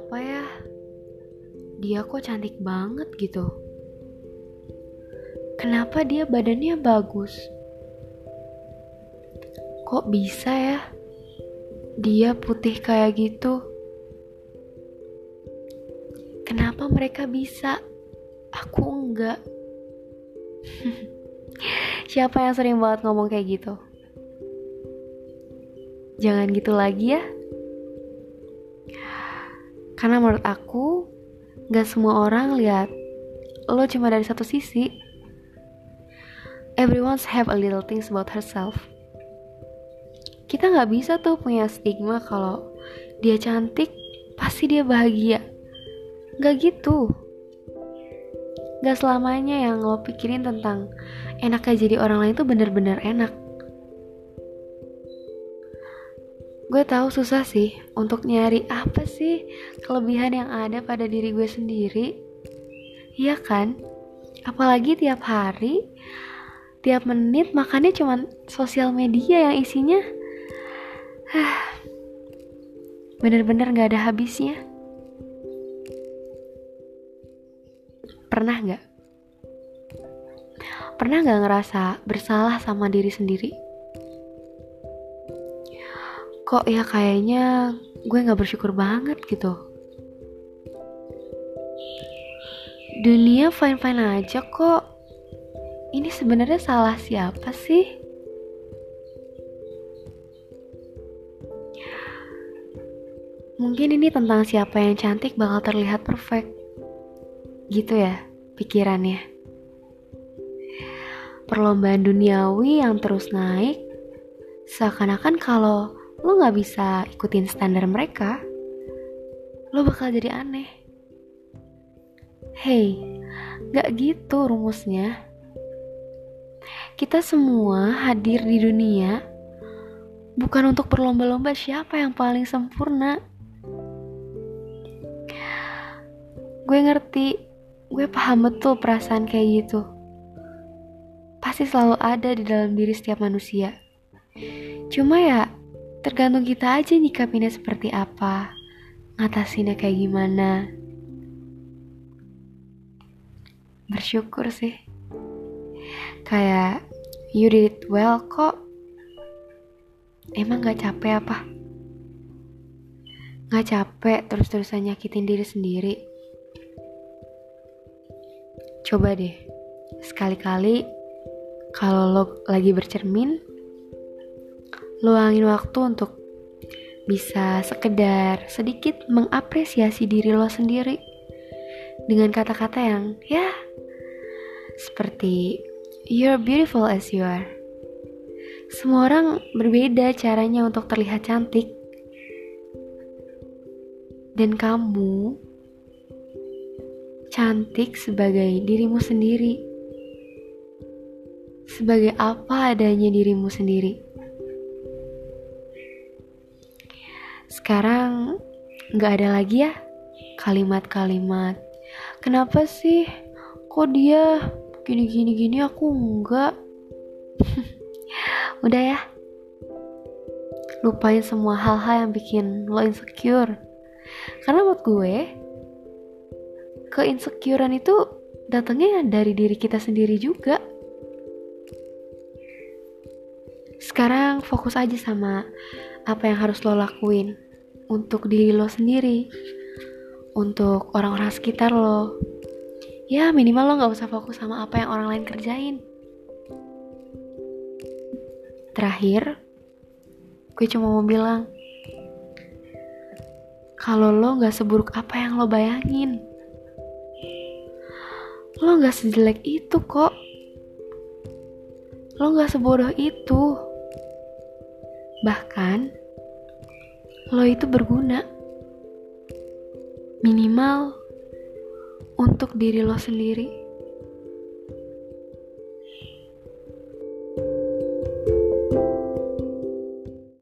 kenapa ya? Dia kok cantik banget gitu. Kenapa dia badannya bagus? Kok bisa ya? Dia putih kayak gitu. Kenapa mereka bisa? Aku enggak. Siapa yang sering banget ngomong kayak gitu? Jangan gitu lagi ya karena menurut aku, gak semua orang lihat lo cuma dari satu sisi. Everyone's have a little things about herself. Kita gak bisa tuh punya stigma kalau dia cantik, pasti dia bahagia. Gak gitu. Gak selamanya yang lo pikirin tentang enaknya jadi orang lain tuh bener-bener enak. Gue tahu susah sih untuk nyari apa sih kelebihan yang ada pada diri gue sendiri. Iya kan? Apalagi tiap hari, tiap menit makannya cuman sosial media yang isinya bener-bener gak ada habisnya. Pernah gak? Pernah gak ngerasa bersalah sama diri sendiri? Kok ya kayaknya gue gak bersyukur banget gitu. Dunia fine fine aja kok. Ini sebenarnya salah siapa sih? Mungkin ini tentang siapa yang cantik bakal terlihat perfect. Gitu ya pikirannya. Perlombaan duniawi yang terus naik seakan-akan kalau lo gak bisa ikutin standar mereka, lo bakal jadi aneh. Hey, gak gitu rumusnya. Kita semua hadir di dunia bukan untuk berlomba-lomba siapa yang paling sempurna. Gue ngerti, gue paham betul perasaan kayak gitu. Pasti selalu ada di dalam diri setiap manusia. Cuma ya, Tergantung kita aja nyikapinnya seperti apa, ngatasinnya kayak gimana. Bersyukur sih. Kayak, you did it well kok. Emang gak capek apa? Gak capek terus-terusan nyakitin diri sendiri. Coba deh, sekali-kali kalau lo lagi bercermin, luangin waktu untuk bisa sekedar sedikit mengapresiasi diri lo sendiri dengan kata-kata yang ya seperti you're beautiful as you are. Semua orang berbeda caranya untuk terlihat cantik. Dan kamu cantik sebagai dirimu sendiri. Sebagai apa adanya dirimu sendiri. Sekarang nggak ada lagi ya kalimat-kalimat. Kenapa sih? Kok dia gini-gini gini aku enggak? Udah ya. Lupain semua hal-hal yang bikin lo insecure. Karena buat gue, keinsecurean itu datangnya dari diri kita sendiri juga. Sekarang fokus aja sama apa yang harus lo lakuin untuk diri lo sendiri, untuk orang-orang sekitar lo. Ya minimal lo gak usah fokus sama apa yang orang lain kerjain. Terakhir, gue cuma mau bilang, kalau lo gak seburuk apa yang lo bayangin, lo gak sejelek itu kok. Lo gak sebodoh itu. Bahkan, lo itu berguna. Minimal untuk diri lo sendiri.